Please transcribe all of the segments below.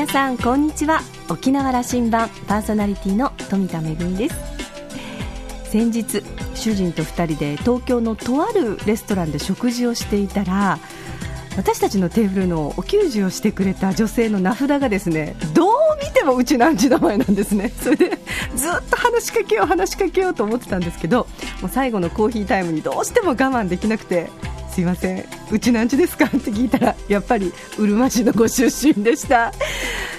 皆さんこんにちは。沖縄羅針盤パーソナリティの富田恵です。先日主人と2人で東京のとあるレストランで食事をしていたら私たちのテーブルのお給仕をしてくれた女性の名札がですねどう見てもうちなんち名前なんですね。それでずっと話しかけよう話しかけようと思ってたんですけどもう最後のコーヒータイムにどうしても我慢できなくてすいません。うちなんちですか？って聞いたらやっぱりうるま市のご出身でした。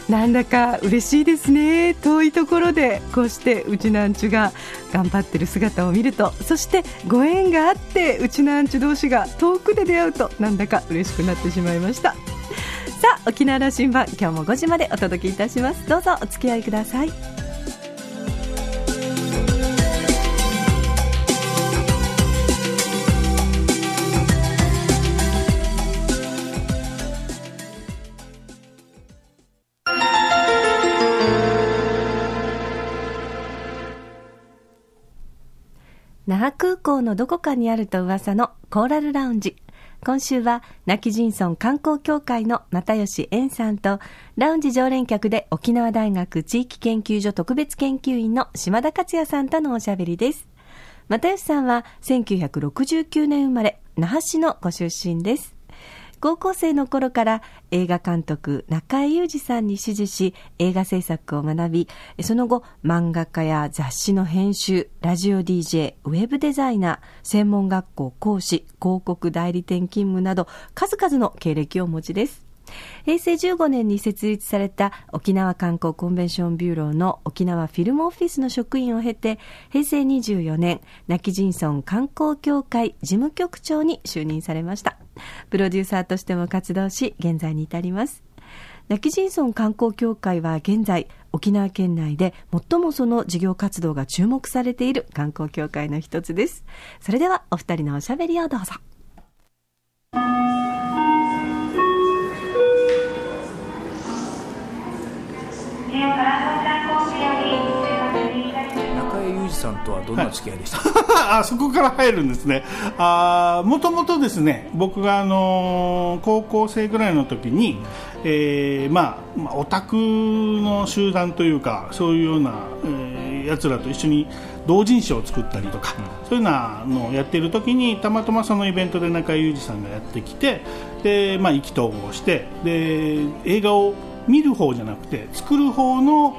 なんだか嬉しいですね。遠いところでこうしてうちなんちゅが頑張ってる姿を見ると。そしてご縁があってうちなんちゅ同士が遠くで出会うとなんだか嬉しくなってしまいました。さあ沖縄羅針盤今日も5時までお届けいたします。どうぞお付き合いください。那覇空港のどこかにあると噂のコーラルラウンジ。今週は、泣き人村観光協会の又吉円さんと、ラウンジ常連客で沖縄大学地域研究所特別研究員の島田克也さんとのおしゃべりです。又吉さんは1969年生まれ、那覇市のご出身です。高校生の頃から映画監督中江裕二さんに師事し映画制作を学びその後漫画家や雑誌の編集ラジオ DJ ウェブデザイナー専門学校講師広告代理店勤務など数々の経歴をお持ちです。平成15年に設立された沖縄観光コンベンションビューローの沖縄フィルムオフィスの職員を経て、平成24年、泣き人村観光協会事務局長に就任されました。プロデューサーとしても活動し、現在に至ります。泣き人村観光協会は現在、沖縄県内で最もその事業活動が注目されている観光協会の一つです。それではお二人のおしゃべりをどうぞ。さんとはどんな付き合いでした、はい、あそこから入るんですね。あもともとですね僕があの高校生ぐらいの時に、えーまあ、まあ、オタクの集団というかそういうような、えー、やつらと一緒に同人誌を作ったりとか、うん、そういうなのをやっている時にたまたまそのイベントで中井裕二さんがやってきてで、まあ、意気投合してで映画を見る方じゃなくて作る方の、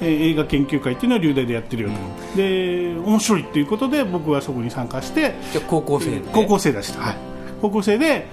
えー、映画研究会っていうのは流大でやってるよと、うん、で面白いっていうことで僕はそこに参加して高校生高校生でした、はい、高校生で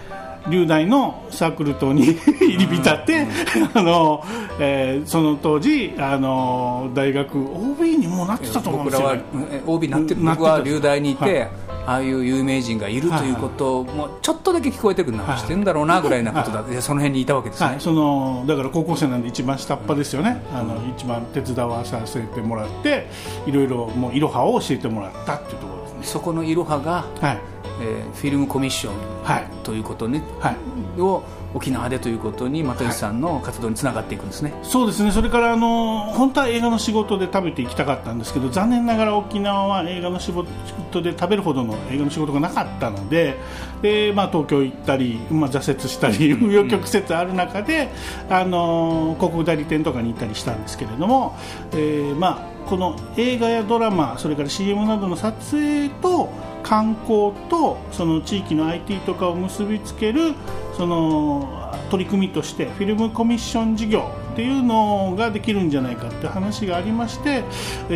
流大のサークル棟に入り浸って、あのえー、その当時あの大学 OB にもなってたと思うんですよ、僕らは OB になって僕は流大にいて、はいああいう有名人がいるということもちょっとだけ聞こえてくるな、してんだろうなぐらいなことだ、はい、その辺にいたわけですね、はい、そのだから高校生なんで一番下っ端ですよね、あの一番手伝わさせてもらっていろいろもういろはを教えてもらったっていうところですね。そこのいろはが、はいえー、フィルムコミッション、はい、ということね、はい、を沖縄でということに又吉さんの活動につながっていくんですね、はい、そうですね。それからあの本当は映画の仕事で食べていきたかったんですけど残念ながら沖縄は映画の仕事で食べるほどの映画の仕事がなかったのでで、まあ、東京行ったり、まあ、挫折したり紆余曲折ある中で、あの広告代理店とかに行ったりしたんですけれども、えーまあ、この映画やドラマそれから CM などの撮影と観光とその地域の IT とかを結びつけるその取り組みとしてフィルムコミッション事業っていうのができるんじゃないかって話がありまして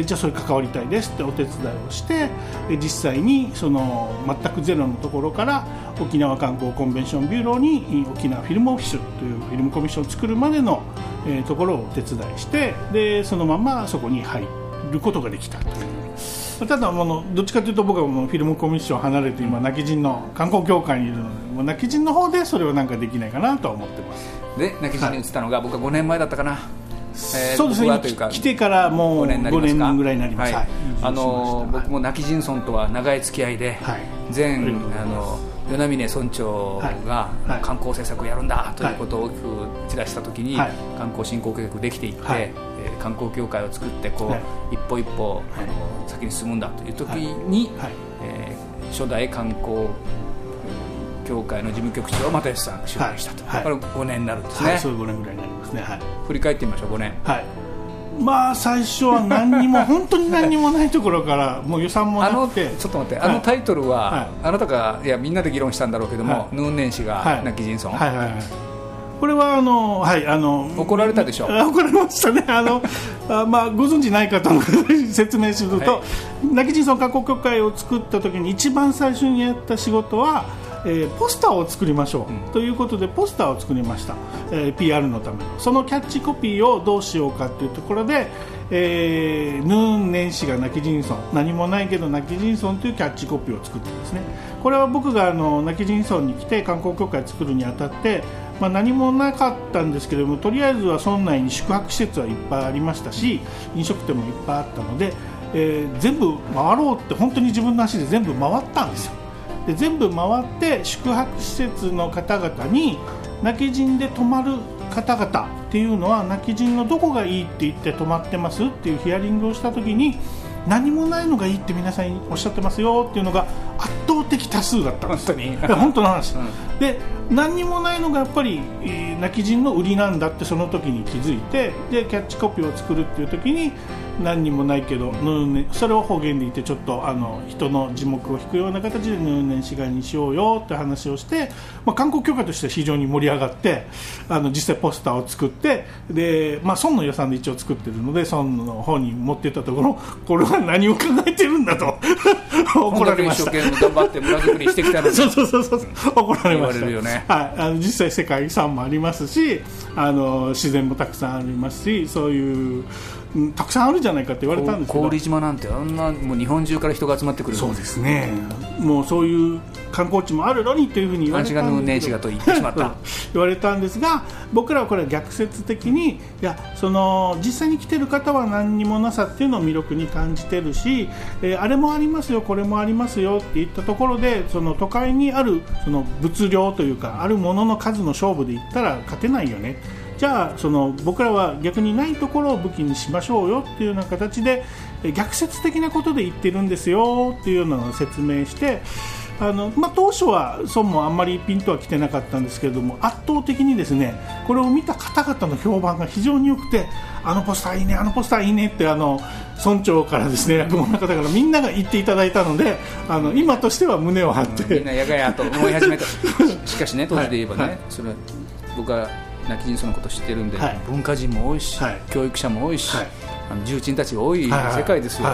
じゃあそれ関わりたいですってお手伝いをして実際にその全くゼロのところから沖縄観光コンベンションビューローに沖縄フィルムオフィスというフィルムコミッションを作るまでのところをお手伝いしてでそのままそこに入ることができたという。ただものどっちかというと僕はもうフィルムコミッションを離れて今泣き人の観光協会にいるのでもう泣き人の方でそれをなんかできないかなとは思ってます。で泣き人に移ったのが、はい、僕は5年前だったかな。えー、そうですね。来てからもう5年 ,5 年ぐらいになります、はい、あの僕も泣き人村とは長い付き合いで、はい、前あの与那嶺村長が観光政策をやるんだということを大きく打ち出したときに、観光振興計画できていって、観光協会を作ってこう、はい、一歩一歩、あの先に進むんだという時に、はい、えー、初代観光協会の事務局長を又吉さん就任したと、はい、これ5年になるんですね、はい、そう5年ぐらいになりますね、はい、振り返ってみましょう。5年。はい。まあ最初は何にも本当に何にもないところから もう予算もなくて。ちょっと待って、あのタイトルは、あなたがいやみんなで議論したんだろうけども、ヌーン年始が亡き人村、はいはいはいこれはあの、はい、あの怒られたでしょ。怒られましたね、あのあまあ、ご存知ない方の説明すると、はい、亡き人村観光協会を作った時に一番最初にやった仕事は、えー、ポスターを作りましょう、うん、ということでポスターを作りました、えー、PR のためにそのキャッチコピーをどうしようかというところで、えー、ヌーン年始が泣き人村何もないけど泣き人村というキャッチコピーを作ってですね。これは僕があの泣き人村に来て観光協会を作るにあたってまあ、何もなかったんですけれどもとりあえずは村内に宿泊施設はいっぱいありましたし飲食店もいっぱいあったので、えー、全部回ろうって本当に自分の足で全部回ったんですよ。で全部回って宿泊施設の方々に泣き人で泊まる方々っていうのは泣き人のどこがいいって言って泊まってますっていうヒアリングをした時に何もないのがいいって皆さんおっしゃってますよっていうのが倒的多数だったんです本当本当の話、うん、で何にもないのがやっぱり、えー、泣き人の売りなんだってその時に気づいてでキャッチコピーを作るっていう時に何にもないけどそれを方言で言ってちょっとあの人の字幕を引くような形でヌーネン市街にしようよって話をして、まあ、観光協会としては非常に盛り上がってあの実際ポスターを作ってで、まあ、村の予算で一応作ってるので村の方に持っていったところこれは何を考えてるんだと 怒られました。頑張って村づくりしてきたのに。そうそうそうそう。怒られました、ね、はい、あの実際世界遺産もありますしあの自然もたくさんありますしそういうたくさんあるじゃないかって言われたんですけど。郡島なんてあんなもう日本中から人が集まってくるそうですね。もうそういう観光地もあるのにというふうに言われたんですけど。と言ってしまった。言われたんですが僕らはこれは逆説的にいやその実際に来てる方は何にもなさっていうのを魅力に感じてるし、えー、あれもありますよこれもありますよっていったところでその都会にあるその物量というかあるものの数の勝負で言ったら勝てないよねじゃあその僕らは逆にないところを武器にしましょうよっていうような形で逆説的なことで言ってるんですよっていうようなのを説明してあの、まあ、当初は孫もあんまりピンとは来てなかったんですけれども圧倒的にですねこれを見た方々の評判が非常に良くてあのポスターいいねあのポスターいいねってあの村長からですね役場の方からみんなが言っていただいたのであの今としては胸を張って、みんなやがやと思い始めた。しかしね当時で言えばね、はい。はい、それ僕は泣き人のこと知ってるんで、はい、文化人も多いし、はい、教育者も多いし、はい、あの重鎮たちが多い世界ですよ、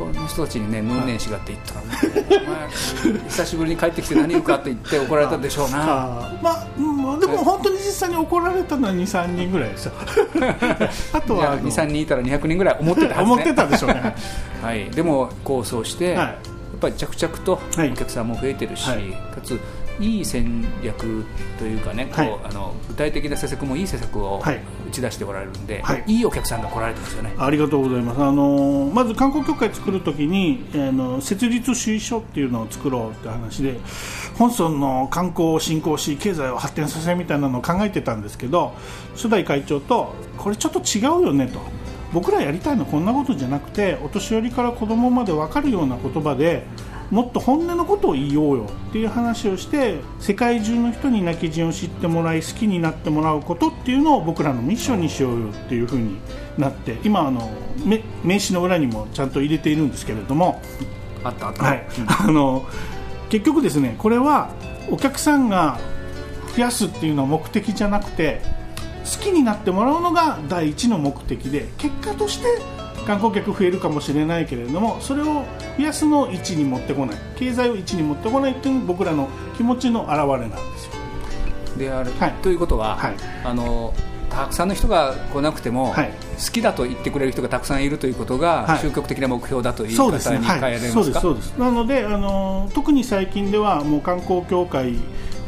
この人たちにね、ムーネン氏がって言ったら、お前、久しぶりに帰ってきて何言うかって言って怒られたでしょうな、まあ、うん、でも本当に実際に怒られたのは2、3人ぐらいですよ、あとは2、3人いたら200人ぐらい思ってたはず、ね、思ってたでしょうね、はい、でも構想して、やっぱり着々とお客さんも増えてるし、かついい戦略というかね、こう、はい、あの具体的な施策もいい施策を打ち出しておられるんで、はい、いいお客さんが来られてますよね。ありがとうございます。あのまず観光協会作るときにあの設立主意書っていうのを作ろうって話で本村の観光を振興し経済を発展させるみたいなのを考えてたんですけど初代会長とこれちょっと違うよねと。僕らやりたいのはこんなことじゃなくてお年寄りから子供まで分かるような言葉でもっと本音のことを言おうよっていう話をして世界中の人に泣き人を知ってもらい好きになってもらうことっていうのを僕らのミッションにしようよっていうふうになって今あの名刺の裏にもちゃんと入れているんですけれども。あったあった、はい、あの結局ですねこれはお客さんが増やすっていうのは目的じゃなくて好きになってもらうのが第一の目的で結果として観光客増えるかもしれないけれどもそれを増やすのを1に持ってこない。経済を1に持ってこないという僕らの気持ちの表れなんですよ。である、はい、ということは、はい、あのたくさんの人が来なくても、はい、好きだと言ってくれる人がたくさんいるということが、はい、究極的な目標だという方に変えられますか、そうですそうです。なのであの特に最近ではもう観光協会、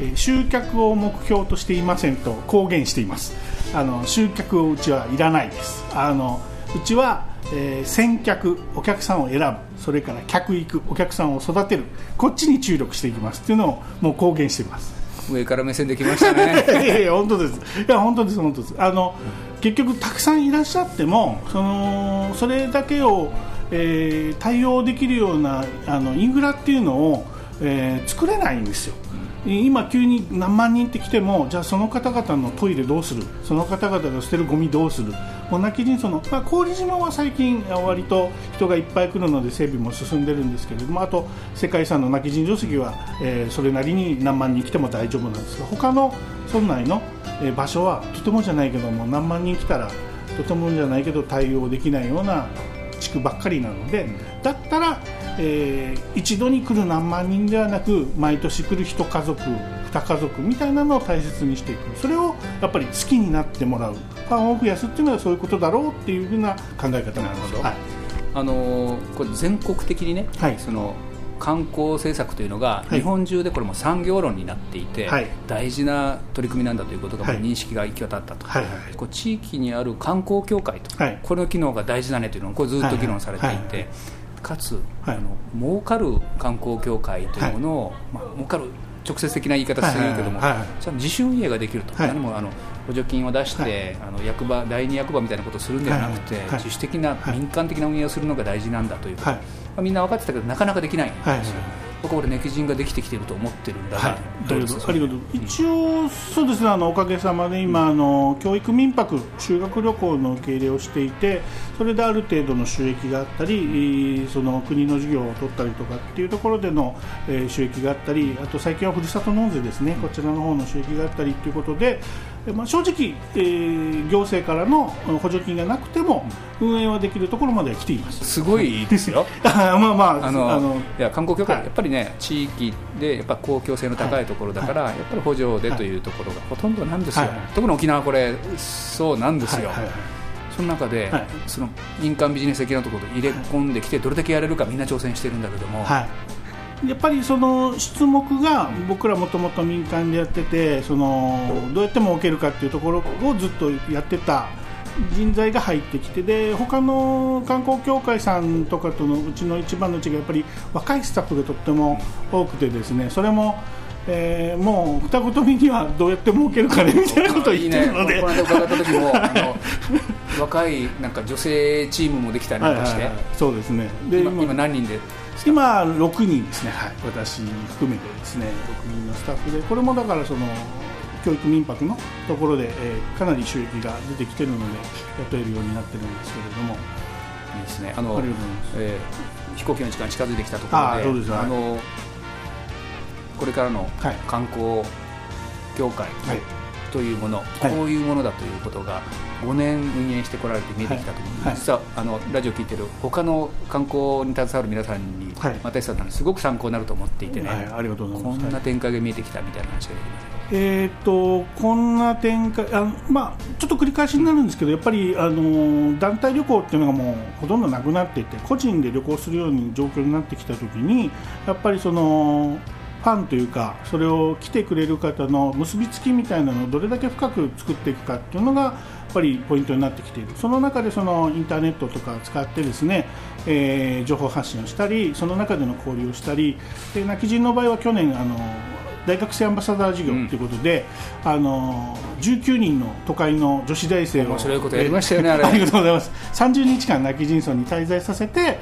えー、集客を目標としていませんと公言しています。あの集客をうちはいらないです。あのうちはえー、先客お客さんを選ぶそれから客行くお客さんを育てるこっちに注力していきますっていうのをもう公言しています。上から目線できましたね。いやいや本当です。いや本当です本当です。あの、うん、結局たくさんいらっしゃってもそのそれだけを、えー、対応できるようなあのインフラっていうのを、えー、作れないんですよ。今急に何万人って来てもじゃあその方々のトイレどうする？その方々が捨てるゴミどうする？もう泣き人その、まあ、郡島は最近割と人がいっぱい来るので整備も進んでるんですけれどもあと世界遺産の泣き人定石は、えー、それなりに何万人来ても大丈夫なんですが他の村内の、場所はとてもじゃないけども何万人来たらとてもじゃないけど対応できないような地区ばっかりなのでだったらえー、一度に来る何万人ではなく毎年来る1家族2家族みたいなのを大切にしていく。それをやっぱり好きになってもらう。ファンを増やすっていうのはそういうことだろうっていうふうな考え方なんです、はい、あのー、これ全国的にね、はい、その観光政策というのが日本中でこれも産業論になっていて、はい、大事な取り組みなんだということが認識が行き渡ったと、はいはい、こう地域にある観光協会と、これの機能が大事だねというのをこれずっと議論されていて、かつ、はい、あの儲かる観光協会というものを、はい。まあ、儲かる直接的な言い方するけども、自主運営ができると、何もあの補助金を出して、あの役場第二役場みたいなことをするんではなくて、自主的な、民間的な運営をするのが大事なんだということ、まあ、みんな分かってたけどなかなかできないんですよ。僕は俺、ネキ人ができてきていると思ってるんだはい、どうですありがとう一応、そうですねあのおかげさまで今、あの教育民泊、修学旅行の受け入れをしていてそれである程度の収益があったりその国の授業を取ったりとかっていうところでの、えー、収益があったりあと最近はふるさと納税ですね。こちらの方の収益があったりということで、まあ、正直、えー、行政からの補助金がなくても運営はできるところまで来ています。すごいですよ。まあまああのあのいや観光協会、はい、やっぱりね地域でやっぱ公共性の高いところだから、はい、やっぱり補助でというところがほとんどなんですよ、はい、特に沖縄これそうなんですよ、その中で、その民間ビジネス的なところで入れ込んできてどれだけやれるかみんな挑戦してるんだけども、やっぱりその出目が僕らもともと民間でやっててそのどうやっても受けるかっていうところをずっとやってた。人材が入ってきてで他の観光協会さんとかとのうちの一番のうちがやっぱり若いスタッフがとっても多くてですねそれもえー、もう二言目にはどうやって儲けるかねみたいなことを言ってるので、いいね、この間伺った時も若いなんか女性チームもできたりなんかして、はいはいはい、そうですね。で今今何人で今6人ですね、はい、私含めてですね。6人のスタッフで。これもだからその教育民泊のところで、えー、かなり収益が出てきてるので雇えるようになってるんですけれども。いいですね。あのあえー、飛行機の時間近づいてきたところであです、あのこれからの観光協会というもの、はい、こういうものだということが5年運営してこられて見えてきたと思う、はい、実はあのラジオ聞いてる他の観光に携わる皆さんに、はい、又吉さんすごく参考になると思っていてね、はい、ありがとうございます。こんな展開が見えてきたみたいな話ができます。えーと、こんな展開あ、まあ、ちょっと繰り返しになるんですけどやっぱりあの団体旅行っていうのがもうほとんどなくなっていて個人で旅行するように状況になってきたときにやっぱりそのファンというかそれを来てくれる方の結びつきみたいなのをどれだけ深く作っていくかっていうのがやっぱりポイントになってきている。その中でそのインターネットとかを使ってですね、えー、情報発信をしたりその中での交流をしたりで泣き人の場合は去年あの大学生アンバサダー事業ということで、うん、あの19人の都会の女子大生を面白いことやりましたよねあれ。ありがとうございます。30日間泣き人村に滞在させて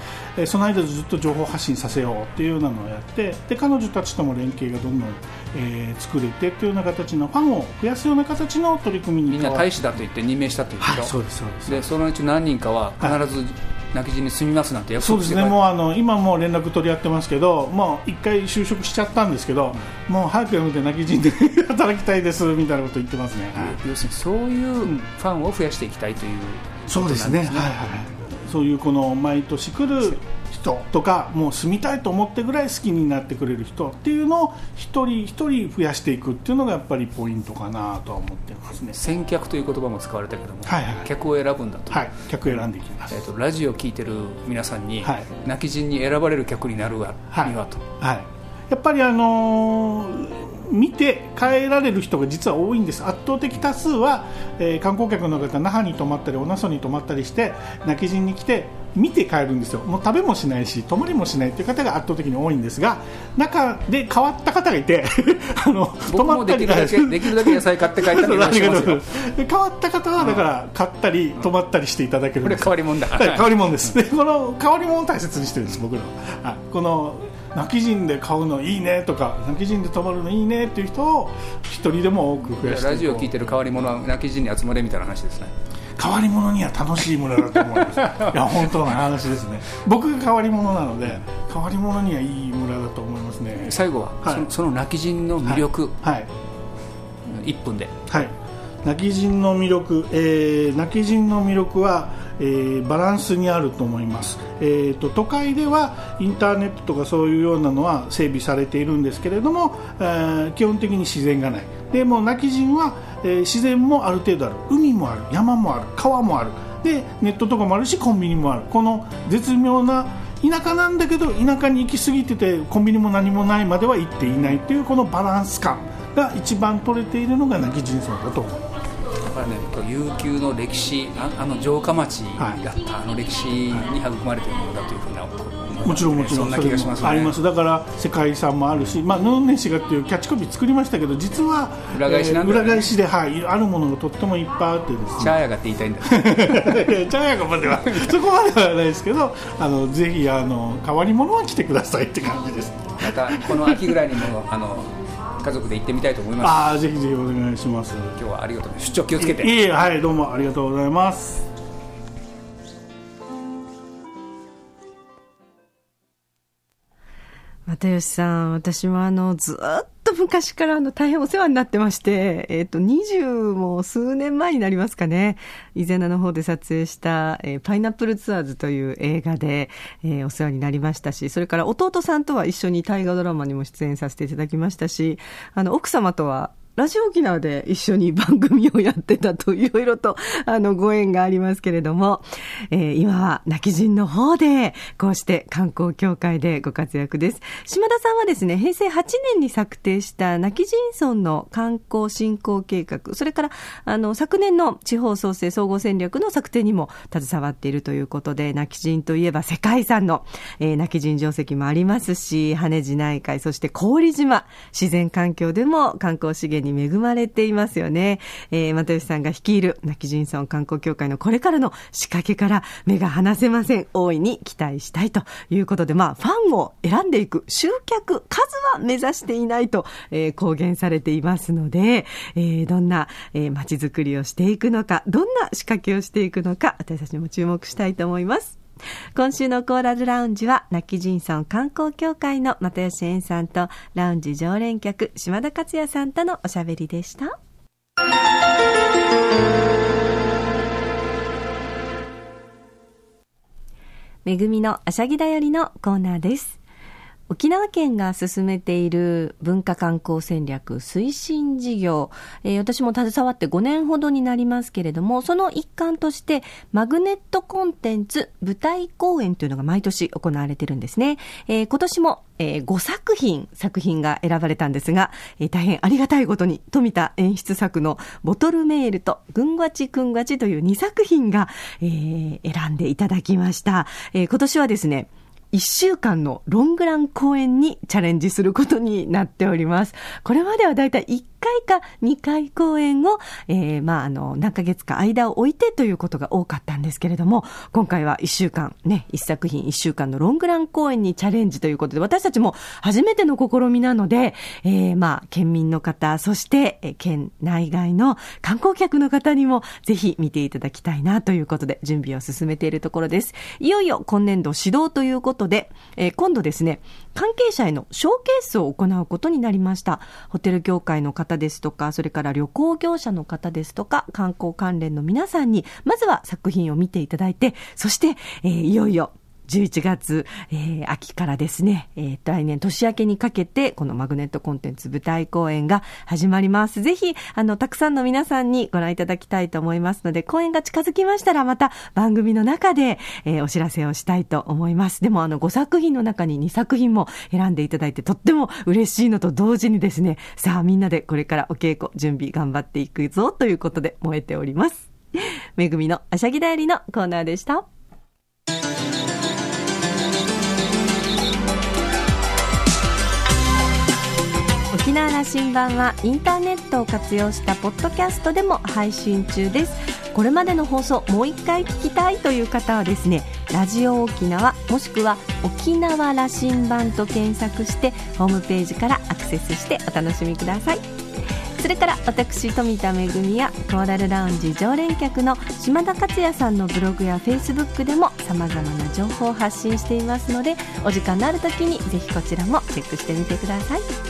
その間ずっと情報発信させようっていうようなのをやってで彼女たちとも連携がどんどん、えー、作れてというような形のファンを増やすような形の取り組みにみんな大使だと言って任命したということ、はい、そうですそうです。でそのうち何人かは必ず、はい泣き死に住みますなんてそうですね。もうあの今も連絡取り合ってますけどもう一回就職しちゃったんですけど、うん、もう早く辞めて泣き死んで働きたいですみたいなこと言ってますね、はい、要するにそういうファンを増やしていきたいという、そうですね。はいはいそういうこの毎年来る人とかもう住みたいと思ってぐらい好きになってくれる人っていうのを一人一人増やしていくっていうのがやっぱりポイントかなとは思ってますね。先客という言葉も使われたけども、はいはい、客を選ぶんだと。はい客を選んでいきます、えーと、ラジオを聞いてる皆さんに、はい、泣き人に選ばれる客になるわ、はい、にはと、はい、やっぱりあのー見て帰られる人が実は多いんです。圧倒的多数は、えー、観光客の方那覇に泊まったり小那蘇に泊まったりして泣き人に来て見て帰るんですよ。もう食べもしないし泊まりもしないという方が圧倒的に多いんですが中で変わった方がいて あの泊まったりできるだけ野菜買って帰ったり変わった方はだから買ったり泊まったりしていただけるんです。これ変わり者だ、はい、変わり者です。でこの変わり者を大切にしてるんです僕らは。この泣き人で買うのいいねとか泣き人で泊まるのいいねっていう人を一人でも多く増やしてラジオを聞いてる変わり者は泣き人に集まれみたいな話ですね変わり者には楽しい村だと思います。いや本当の話ですね。僕が変わり者なので変わり者にはいい村だと思いますね。最後は、はい、その泣き人の魅力、はい、はい、1分で。はい。泣き人の魅力、えー、泣き人の魅力は、えー、バランスにあると思います、えーと、都会ではインターネットとかそういうようなのは整備されているんですけれども、えー、基本的に自然がないでも泣き人は、えー、自然もある程度ある。海もある。山もある。川もある。でネットとかもあるしコンビニもある。この絶妙な田舎なんだけど田舎に行き過ぎててコンビニも何もないまでは行っていないというこのバランス感が一番取れているのが泣き人村だと思いますぱりね悠久の歴史ああの城下町だった、あの歴史に育まれているものだというふうなもちろんもちろんね、あります。だから世界遺産もあるし、まあ、ヌーンネシガっていうキャッチコピー作りましたけど実は裏返しなんだ、ね、裏返しで、はい、あるものがとってもいっぱいあってですね。チャーヤガって言いたいんだ。チャーヤガまでは そこまではないですけどあのぜひあの変わり者は来てくださいって感じです。またこの秋ぐらいにもあの家族で行ってみたいと思います。ああぜひぜひお願いします。今日はありがとう出張気をつけて。いいはいどうもありがとうございます。又吉さん、私もあの、ずっと昔からあの、大変お世話になってまして、えっ、ー、と、20も数年前になりますかね。伊勢名の方で撮影した、えー、パイナップルツアーズという映画で、えー、お世話になりましたし、それから弟さんとは一緒に大河ドラマにも出演させていただきましたし、あの、奥様とはラジオ沖縄で一緒に番組をやってたといろいろとあのご縁がありますけれども、えー、今は泣き人の方でこうして観光協会でご活躍です。島田さんはですね、平成8年に策定した泣き人村の観光振興計画、それからあの昨年の地方創生総合戦略の策定にも携わっているということで、泣き人といえば世界遺産の、えー、泣き人定石もありますし、羽地内海、そして郡島、自然環境でも観光資源にに恵まれていますよね。えー、又吉さんが率いる泣き人村観光協会のこれからの仕掛けから目が離せません。大いに期待したいということで、まあ、ファンを選んでいく集客、数は目指していないと、えー、公言されていますので、えー、どんな、えー、街づくりをしていくのか、どんな仕掛けをしていくのか、私たちも注目したいと思います。今週のコーラルラウンジは、泣き人村観光協会の又吉園さんと、ラウンジ常連客、島田克也さんとのおしゃべりでした。恵みのあしゃぎだよりのコーナーです。沖縄県が進めている文化観光戦略推進事業、えー、私も携わって5年ほどになりますけれども、その一環として、マグネットコンテンツ舞台公演というのが毎年行われてるんですね。えー、今年も、えー、5作品、作品が選ばれたんですが、えー、大変ありがたいことに、富田演出作のボトルメールと、ぐんわちくんわちという2作品が、えー、選んでいただきました。えー、今年はですね、1週間のロングラン公演にチャレンジすることになっております。これまではだいたい1回か2回公演を、えー、まあ、あの、何ヶ月か間を置いてということが多かったんですけれども、今回は1週間、ね、1作品1週間のロングラン公演にチャレンジということで、私たちも初めての試みなので、えー、まあ、県民の方、そして、え県内外の観光客の方にもぜひ見ていただきたいなということで、準備を進めているところです。いよいよ今年度指導ということで、えー、今度ですね、関係者へのショーケースを行うことになりました。ホテル業界の方ですとか、それから旅行業者の方ですとか、観光関連の皆さんに、まずは作品を見ていただいて、そして、えー、いよいよ11月、えー、秋からですね、えー、来年年明けにかけて、このマグネットコンテンツ舞台公演が始まります。ぜひ、あの、たくさんの皆さんにご覧いただきたいと思いますので、公演が近づきましたら、また番組の中で、えー、お知らせをしたいと思います。でも、あの、5作品の中に2作品も選んでいただいて、とっても嬉しいのと同時にですね、さあ、みんなでこれからお稽古、準備頑張っていくぞ、ということで燃えております。めぐみのあしゃぎだよりのコーナーでした。沖縄羅針盤はインターネットを活用したポッドキャストでも配信中です。これまでの放送もう一回聞きたいという方はですねラジオ沖縄もしくは沖縄羅針盤と検索してホームページからアクセスしてお楽しみください。それから私富田恵やコーラルラウンジ常連客の島田克也さんのブログやフェイスブックでもさまざまな情報を発信していますのでお時間のある時にぜひこちらもチェックしてみてください。